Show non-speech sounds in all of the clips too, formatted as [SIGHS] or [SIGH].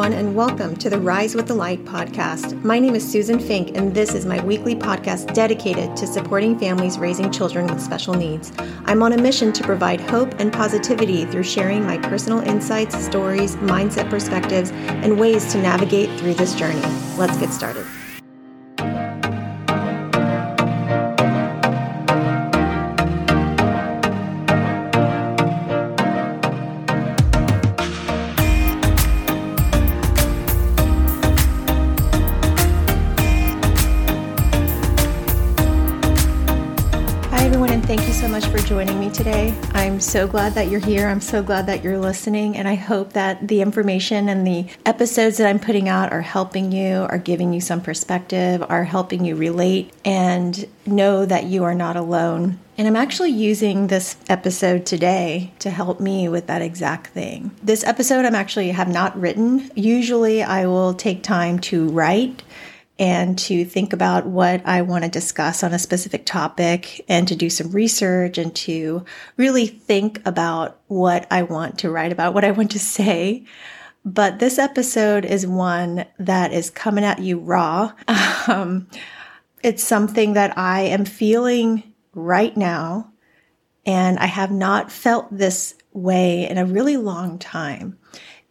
everyone, and welcome to the Rise with the Light podcast. My name is Susan Fink, and this is my weekly podcast dedicated to supporting families raising children with special needs. I'm on a mission to provide hope and positivity through sharing my personal insights, stories, mindset perspectives, and ways to navigate through this journey. Let's get started. Joining me today. I'm so glad that you're here. I'm so glad that you're listening. And I hope that the information and the episodes that I'm putting out are helping you, are giving you some perspective, are helping you relate and know that you are not alone. And I'm actually using this episode today to help me with that exact thing. This episode I'm actually have not written. Usually I will take time to write and to think about what I want to discuss on a specific topic and to do some research and to really think about what I want to write about, what I want to say. But this episode is one that is coming at you raw. Um, it's something that I am feeling right now, and I have not felt this way in a really long time.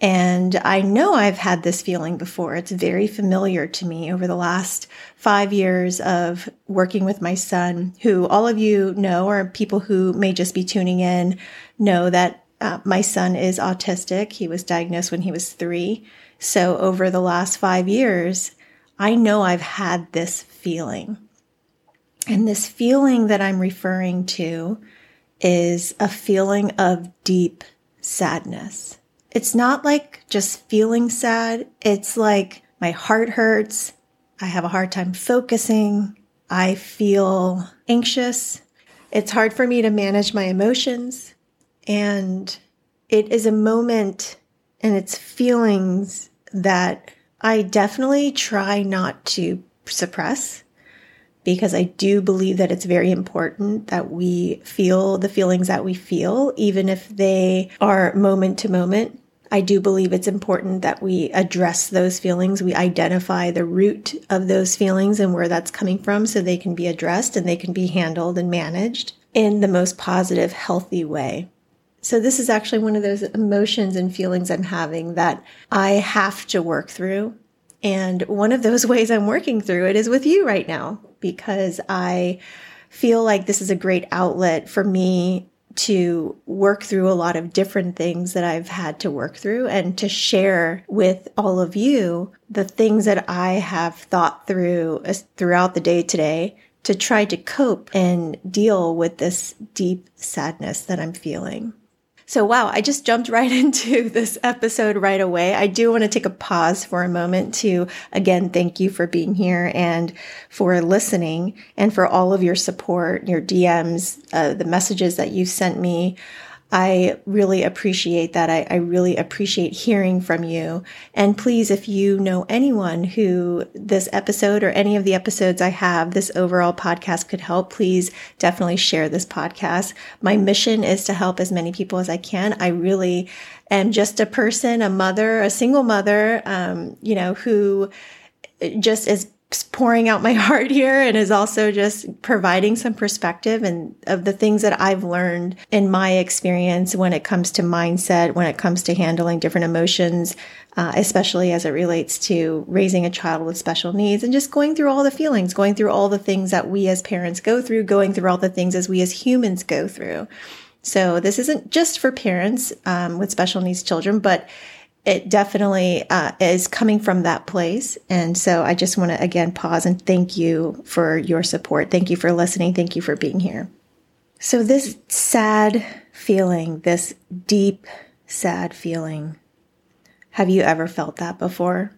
And I know I've had this feeling before. It's very familiar to me over the last five years of working with my son, who all of you know, or people who may just be tuning in, know that uh, my son is autistic. He was diagnosed when he was three. So over the last five years, I know I've had this feeling. And this feeling that I'm referring to is a feeling of deep sadness. It's not like just feeling sad. It's like my heart hurts. I have a hard time focusing. I feel anxious. It's hard for me to manage my emotions. And it is a moment and it's feelings that I definitely try not to suppress because I do believe that it's very important that we feel the feelings that we feel, even if they are moment to moment. I do believe it's important that we address those feelings. We identify the root of those feelings and where that's coming from so they can be addressed and they can be handled and managed in the most positive, healthy way. So, this is actually one of those emotions and feelings I'm having that I have to work through. And one of those [LAUGHS] ways I'm working through it is with you right now because I feel like this is a great outlet for me to work through a lot of different things that I've had to work through and to share with all of you the things that I have thought through uh, throughout the day today to try to cope and deal with this deep sadness that I'm feeling. So, wow, I just jumped right [LAUGHS] into this episode right away. I do want to take a pause for a moment to again thank you for being here and for listening and for all of your support, your DMs, uh, the messages that you've sent me. I really appreciate that. I, I, really appreciate hearing from you. And please, if you know anyone who this episode or any of the episodes I have, this overall podcast could help, please definitely share this podcast. My mission is to help as many people as I can. I really am just a person, a mother, a single mother, um, you know, who just is pouring out my [LAUGHS] heart here and is also just providing some perspective and of the things that I've learned in my experience when it comes to mindset, when it comes to handling different emotions, uh, especially as it relates to raising a child with special needs and just going through all the feelings, going through all the things that we as parents go through, going through all the things as we as humans go through. So this isn't just for parents um, with special needs children, but it definitely uh, is coming from that place. And so I just want to again pause and thank you for your support. Thank you for listening. Thank you for being here. So, this sad feeling, this deep, sad feeling, have you ever felt that before?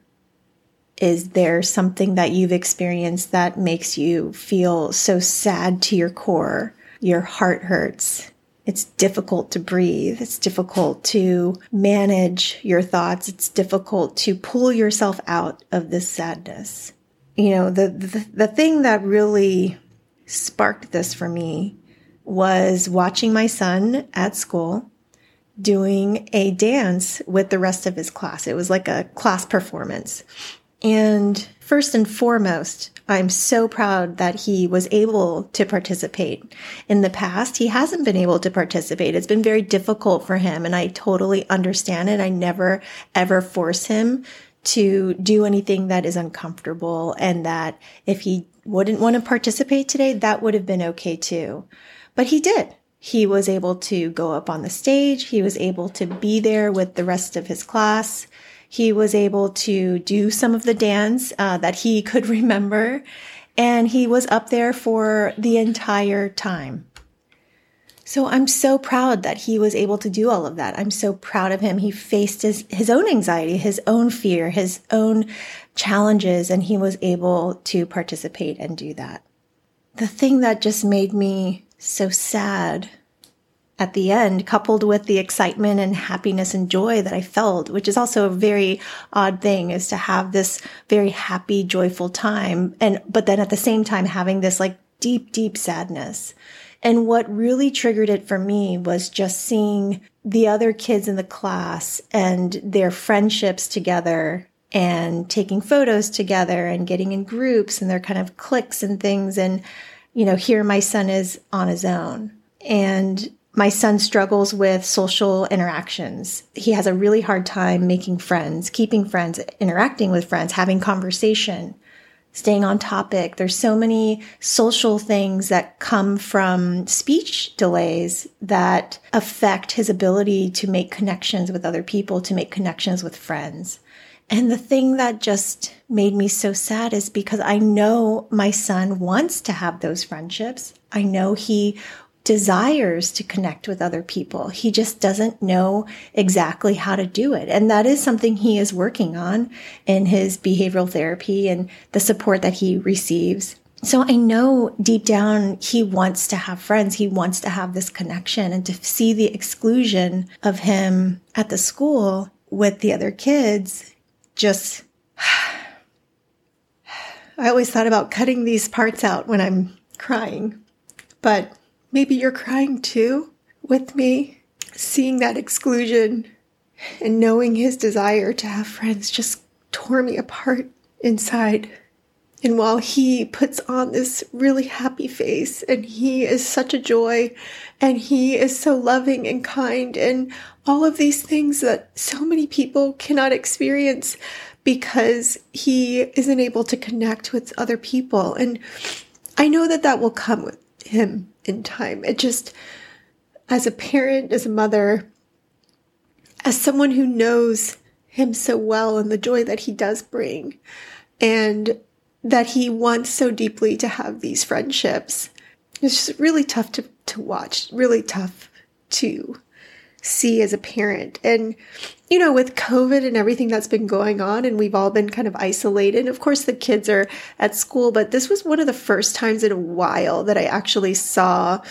Is there something that you've experienced that makes you feel so sad to your core? Your heart hurts it's difficult to breathe. It's difficult to manage your thoughts. It's difficult to pull yourself out of this sadness. You know, the, the, the thing that really sparked this for me was watching my son at school doing a dance with the rest of his class. It was like a class performance. And first and foremost, I'm so proud that he was able to participate. In the past, he hasn't been able to participate. It's been very difficult for him, and I totally understand it. I never ever force him to do anything that is uncomfortable, and that if he wouldn't want to participate today, that would have been okay too. But he did. He was able to go up on the stage. He was able to be there with the rest of his class. He was able to do some of the dance uh, that he [LAUGHS] could remember, and he was up there for the entire time. So I'm so proud that he was able to do all of that. I'm so proud of him. He faced his, his own anxiety, his own fear, his own challenges, and he was able to participate and do that. The thing that just made me so sad at the end, coupled with the excitement and happiness and joy that I felt, which is also a very odd thing is to have this very happy, joyful time. And, but then at the same time, having this like deep, deep sadness. And what really triggered it for me was just seeing the other kids in the class and their friendships together and taking photos together and getting in groups and their kind of cliques and things. And, you know, here my son is on his own. And my son struggles with social interactions. He has a really hard time making friends, keeping friends, interacting with friends, having conversation, staying on topic. There's so many social things that come from speech delays that affect his ability to make connections with other people, to make connections with friends. And the thing that just made me so sad is because I know my son wants to have those friendships. I know he desires to connect with other people. He just doesn't know exactly how to do it. And that is something he is working on in his behavioral therapy and the support that he receives. So I know deep down he wants to have friends. He wants to have this connection and to see the exclusion of him at the school with the other kids just [SIGHS] I always thought about cutting these parts out when I'm crying. But Maybe you're crying too with me, seeing that exclusion and knowing his desire to have friends just tore me apart inside. And while he puts on this really happy face and he is such a joy and he is so loving and kind and all of these things that so many people cannot experience because he isn't able to connect with other people. And I know that that will come with him in time. It just, as a parent, as a mother, as someone who knows him so well and the joy that he does bring, and that he wants so deeply to have these friendships, it's just really tough to, to watch, really tough to see as a parent. And, you know, with COVID and everything that's been going on, and we've all been kind of isolated. Of course, the kids are at school, but this was one of the first times in a while that I actually saw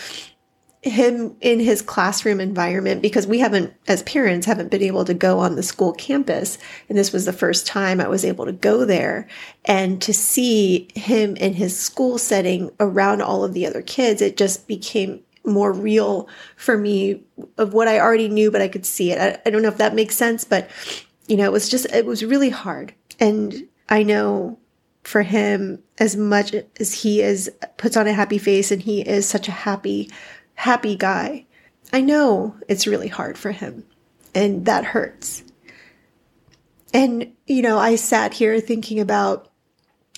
him in his classroom environment because we haven't, as parents, haven't been able to go on the school campus. And this was the first time I was able to go there and to see him in his school setting around all of the other kids. It just became more real for me of what I already knew, but I could see it. I, I don't know if that makes sense, but you know, it was just, it was really hard. And I know for him, as much as he is, puts on a happy face and he is such a happy, happy guy, I know it's really hard for him and that hurts. And, you know, I sat here thinking about,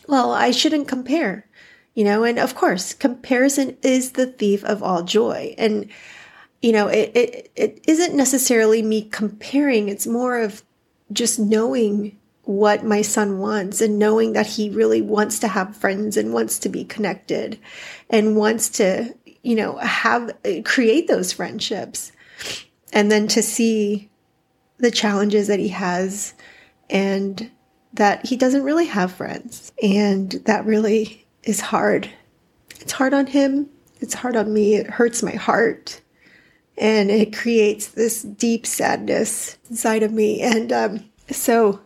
well, I shouldn't compare you know, and of course, comparison is the thief of all joy. And, you know, it, it, it isn't necessarily me comparing. It's more of just knowing what my son wants and knowing that he really wants to have friends and wants to be connected and wants to, you know, have, create those friendships. And then to see the challenges that he has and that he doesn't really have friends. And that really is hard. It's hard on him. It's hard on me. It hurts my heart. And it creates this deep sadness inside of me. And um, so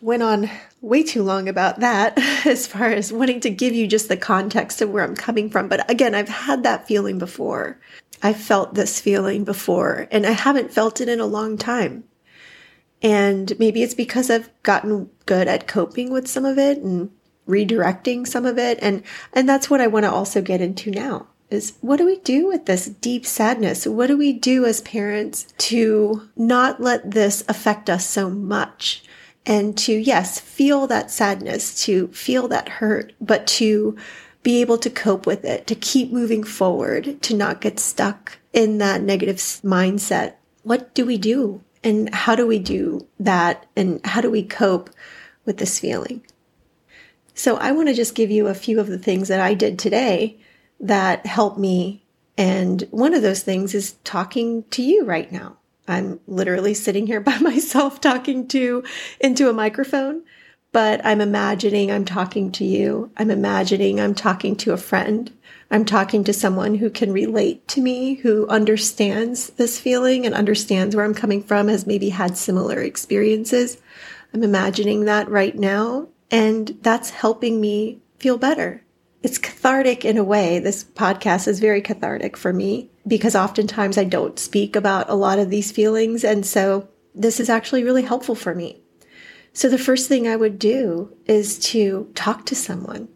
went on way too long about that [LAUGHS] as far as wanting to give you just the context of where I'm coming from. But again, I've had that feeling before. I've felt this feeling before and I haven't felt it in a long time. And maybe it's because I've gotten good at coping with some of it and redirecting some of it. And, and that's what I want to also get into now is what do we do with this deep sadness? What do we do as parents to not let this affect us so much? And to, yes, feel that sadness, to feel that hurt, but to be able to cope with it, to keep moving forward, to not get stuck in that negative mindset. What do we do? And how do we do that? And how do we cope with this feeling? So I want to just give you a few of the things that I did today that helped me. And one of those things is talking to you right now. I'm literally sitting here [LAUGHS] by myself talking to into a microphone, but I'm imagining I'm talking to you. I'm imagining I'm talking to a friend. I'm talking to someone who can relate to me, who understands this feeling and understands where I'm coming from, has maybe had similar experiences. I'm imagining that right now, and that's helping me feel better. It's cathartic in a way. This podcast is very cathartic for me because oftentimes I don't speak about a lot of these feelings. And so this is actually really helpful for me. So the first thing I would do is to talk to someone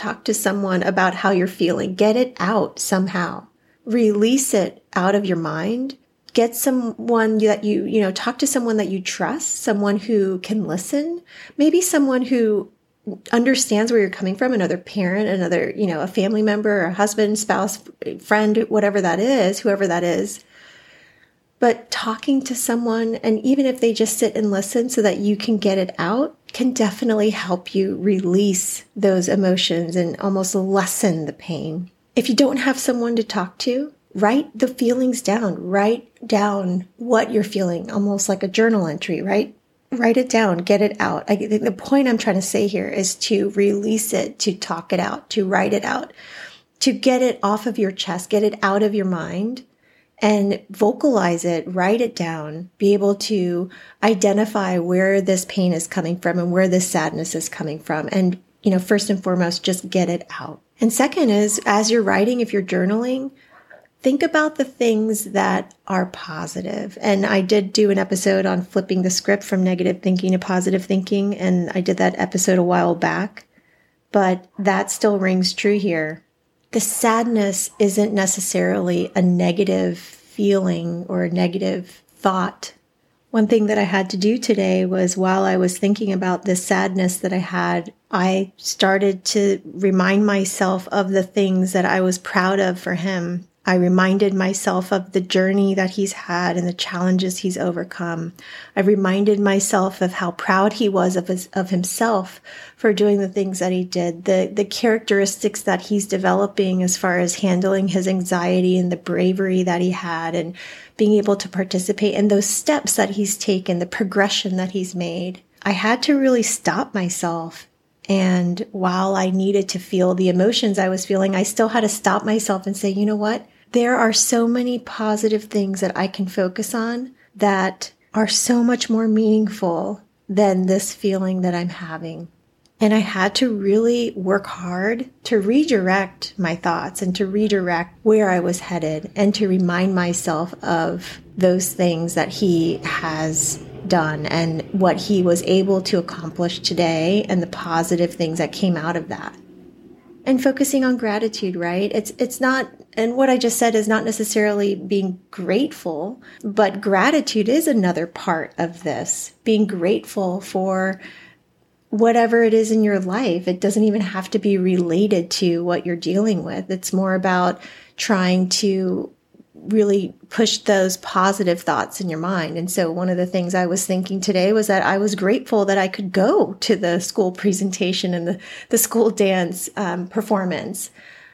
Talk to someone about how you're feeling. Get it out somehow. Release it out of your mind. Get someone that you, you know, talk to someone that you trust, someone who can listen, maybe someone who understands where you're coming from, another parent, another, you know, a family member, a husband, spouse, friend, whatever that is, whoever that is. But talking to someone, and even if they just sit and listen so that you can get it out, can definitely help you release those emotions and almost lessen the pain. If you don't have someone to talk to, write the feelings down. Write down what you're feeling, almost like a journal entry, right? Write it down, get it out. I think the point I'm trying to say here is to release it, to talk it out, to write it out, to get it off of your chest, get it out of your mind and vocalize it, write it down, be able to identify where this pain is coming from and where this sadness is coming from. And, you know, first and foremost, just get it out. And second is as you're writing, if you're journaling, think about the things that are positive. And I did do an episode on flipping the script from negative thinking to positive thinking. And I did that episode a while back, but that still rings true here the sadness isn't necessarily a negative feeling or a negative thought. One thing that I had to do today was while I was thinking about this sadness that I had, I started to remind myself of the things that I was proud of for him I reminded myself of the journey that he's had and the challenges he's overcome. I reminded myself of how proud he was of his, of himself for doing the things that he did, the, the characteristics that he's developing as far as handling his anxiety and the bravery that he had and being able to participate in those steps that he's taken, the progression that he's made. I had to really stop myself and while I needed to feel the emotions I was feeling, I still had to stop myself and say, you know what? There are so many positive things that I can focus on that are so much more meaningful than this feeling that I'm having. And I had to really work hard to redirect my thoughts and to redirect where I was headed and to remind myself of those things that he has done and what he was able to accomplish today and the positive things that came out of that. And focusing on gratitude, right? It's it's not and what I just said is not necessarily being grateful, but gratitude is another part of this. Being grateful for whatever it is in your life. It doesn't even have to be related to what you're dealing with. It's more about trying to really push those positive thoughts in your mind. And so one of the things I was thinking today was that I was grateful that I could go to the school presentation and the, the school dance um, performance.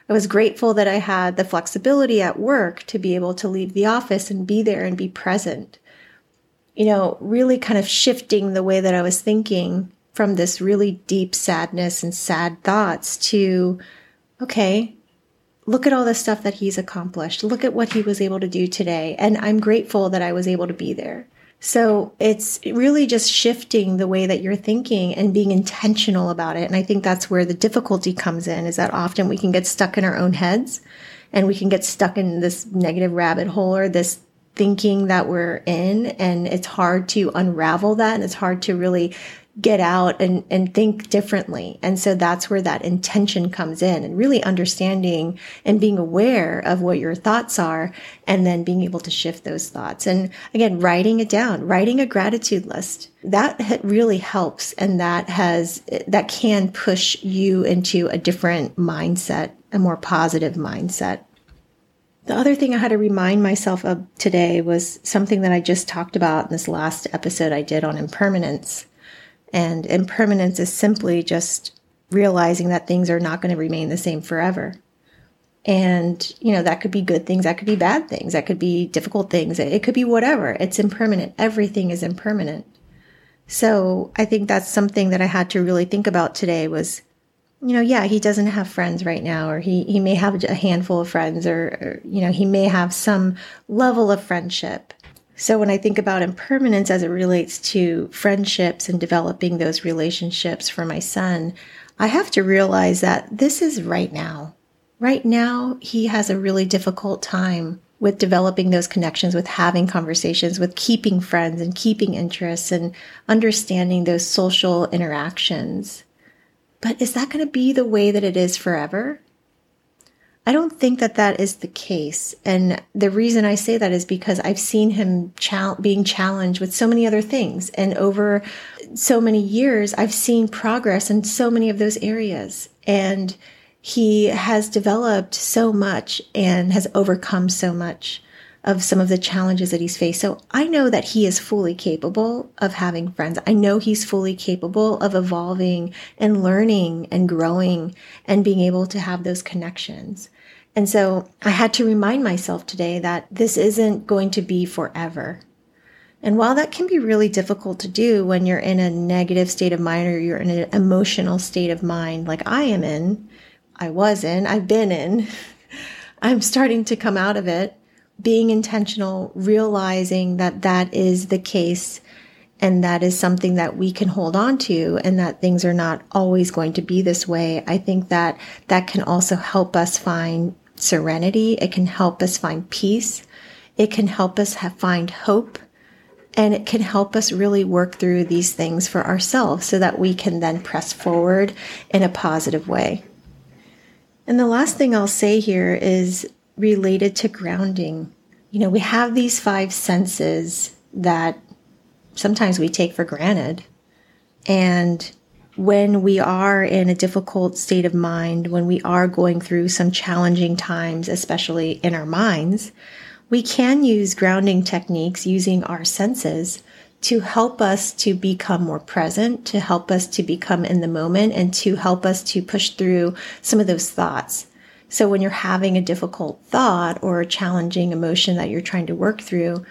I was grateful that I had the flexibility at work to be able to leave the office and be there and be present. You know, really kind of shifting the way that I was thinking from this really deep sadness and sad thoughts to, okay, look at all the stuff that he's accomplished. Look at what he was able to do today. And I'm grateful that I was able to be there. So it's really just shifting the way that you're thinking and being intentional about it. And I think that's where the difficulty comes in is that often we can get stuck in our own heads and we can get stuck in this negative rabbit hole or this thinking that we're in and it's hard to unravel that and it's hard to really get out and, and think differently. And so that's where that intention comes in and really understanding and being aware of what your thoughts are and then being able to shift those thoughts. And again, writing it down, writing a gratitude list that really helps. And that has, that can push you into a different mindset, a more positive mindset. The other thing I had to remind myself of today was something that I just talked about in this last episode I did on impermanence and impermanence is simply just realizing that things are not going to remain the same forever. And, you know, that could be good things, that could be bad things, that could be difficult things, it could be whatever. It's impermanent. Everything is impermanent. So I think that's something that I had to really think about today was, you know, yeah, he doesn't have friends right now, or he, he may have a handful of friends, or, or you know, he may have some level of friendship. So when I think about impermanence as it relates to friendships and developing those relationships for my son, I have to realize that this is right now. Right now, he has a really difficult time with developing those connections, with having conversations, with keeping friends and keeping interests and understanding those social interactions. But is that going to be the way that it is forever? I don't think that that is the case. And the reason I say that is because I've seen him being challenged with so many other things. And over so many years, I've seen progress in so many of those areas. And he has developed so much and has overcome so much of some of the challenges that he's faced. So I know that he is fully capable of having friends. I know he's fully capable of evolving and learning and growing and being able to have those connections. And so I had to remind myself today that this isn't going to be forever. And while that can be really difficult to do when you're in a negative state of mind or you're in an emotional state of mind, like I am in, I was in, I've been in, [LAUGHS] I'm starting to come out of it, being intentional, realizing that that is the case and that is something that we can hold on to and that things are not always going to be this way. I think that that can also help us find serenity. It can help us find peace. It can help us have, find hope. And it can help us really work through these things for ourselves so that we can then press forward in a positive way. And the last thing I'll say here is related to grounding. You know, we have these five senses that sometimes we take for granted. And when we are in a difficult state of mind, when we are going through some challenging times, especially in our minds, we can use grounding techniques using our senses to help us to become more present, to help us to become in the moment, and to help us to push through some of those thoughts. So when you're having a difficult thought or a challenging emotion that you're trying to work through,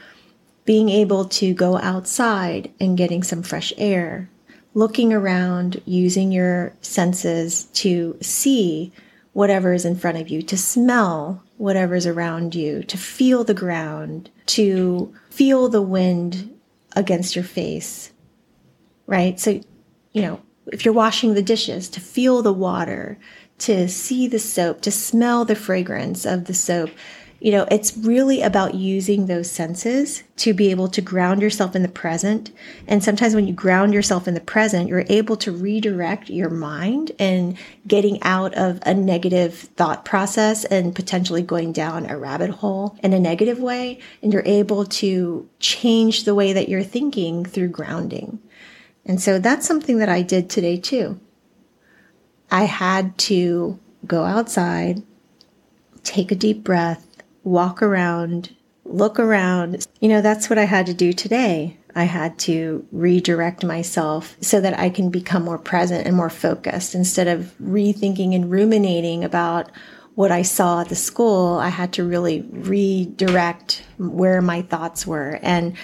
being able to go outside and getting some fresh air, looking around, using your senses to see whatever is in front of you, to smell whatever's around you, to feel the ground, to feel the wind against your face, right? So, you know, if you're washing the dishes, to feel the water, to see the soap, to smell the fragrance of the soap, you know, it's really about using those senses to be able to ground yourself in the present. And sometimes when you ground yourself in the present, you're able to redirect your mind and getting out of a negative thought process and potentially going down a rabbit hole in a negative way. And you're able to change the way that you're thinking through grounding. And so that's something that I did today too. I had to go outside, take a deep breath, walk around, look around. You know, that's what I had to do today. I had to redirect myself so that I can become more present and more focused instead of rethinking and ruminating about what I saw at the school. I had to really redirect where my thoughts were. And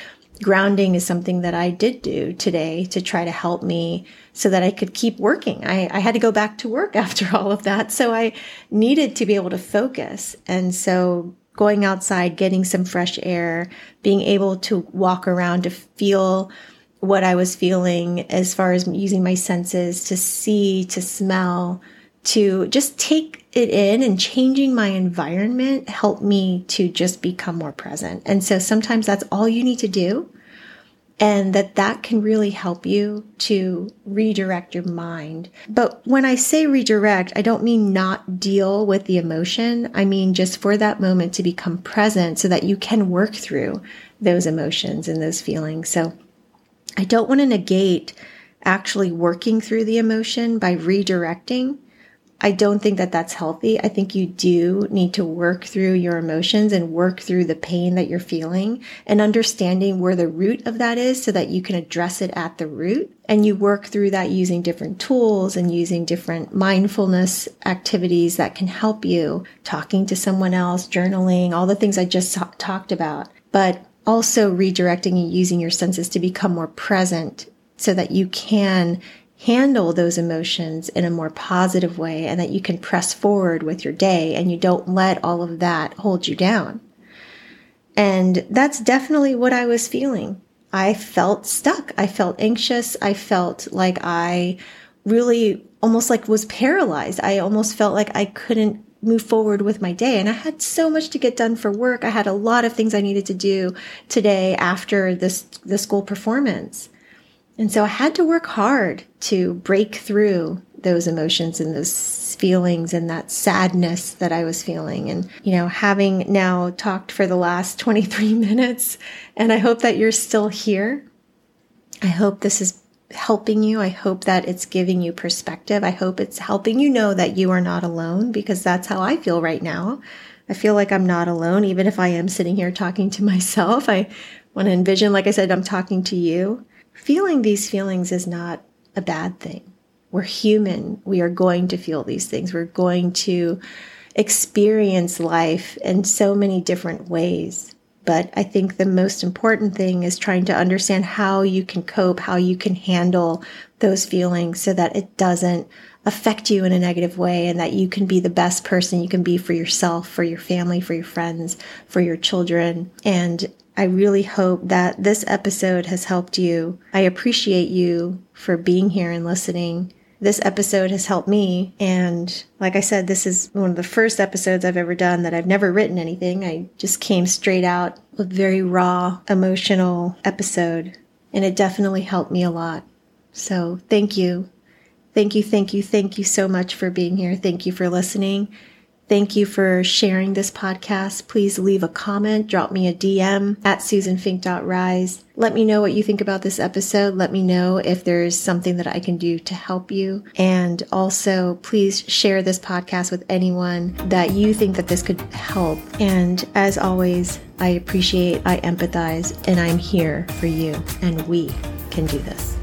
grounding is something that I did do today to try to help me so that I could keep working. I, I, had to go back to work [LAUGHS] after all of that. So I needed to be able to focus. And so going outside, getting some fresh air, being able to walk around to feel what I was feeling as far as using my senses to see, to smell, to just take it in and changing my environment helped me to just become more present. And so sometimes that's all you need to do. And that that can really help you to redirect your mind. But when I say redirect, I don't mean not deal with the emotion. I mean just for that moment to become present so that you can work through those emotions and those feelings. So I don't want to negate actually working through the emotion by redirecting I don't think that that's healthy. I think you do need to work through your emotions and work through the pain that you're feeling and understanding where the root of that is so that you can address it at the root. And you work through that using different tools and using different mindfulness activities that can help you, talking to someone else, journaling, all the things I just talked about. But also redirecting and using your senses to become more present so that you can handle those emotions in a more positive way and that you can press forward with your day and you don't let all of that hold you down. And that's definitely what I was feeling. I felt stuck. I felt anxious. I felt like I really almost like was paralyzed. I almost felt like I couldn't move forward with my day. And I had so much to get done for work. I had a lot of things I needed to do today after this, the school performance. And so I had to work hard to break through those emotions and those feelings and that sadness that I was feeling. And, you know, having now talked for the last [LAUGHS] 23 minutes, and I hope that you're still here. I hope this is helping you. I hope that it's giving you perspective. I hope it's helping you know that you are not alone because that's how I feel right now. I feel like I'm not alone, even if I am sitting here talking to [LAUGHS] myself. I want to envision, like I said, I'm talking to you feeling these feelings is not a bad thing. We're human. We are going to feel these things. We're going to experience life in so many different ways. But I think the most important thing is trying to understand how you can cope, how you can handle those feelings so that it doesn't affect you in a negative way and that you can be the best person you can be for yourself, for your family, for your friends, for your children. And I really hope that this episode has helped you. I appreciate you for being here and listening. This episode has helped me. And like I said, this is one of the first episodes I've ever done that I've never written anything. I just came straight out with very raw, emotional episode. And it definitely helped me a lot. So thank you. Thank you, thank you, thank you so much for being here. Thank you for listening. Thank you for sharing this podcast. Please leave a comment, drop me a DM at susanfink.rise. Let me know what you think about this episode. Let me know if there's something that I can do to help you. And also, please share this podcast with anyone that you think that this could help. And as always, I appreciate, I empathize, and I'm here for you. And we can do this.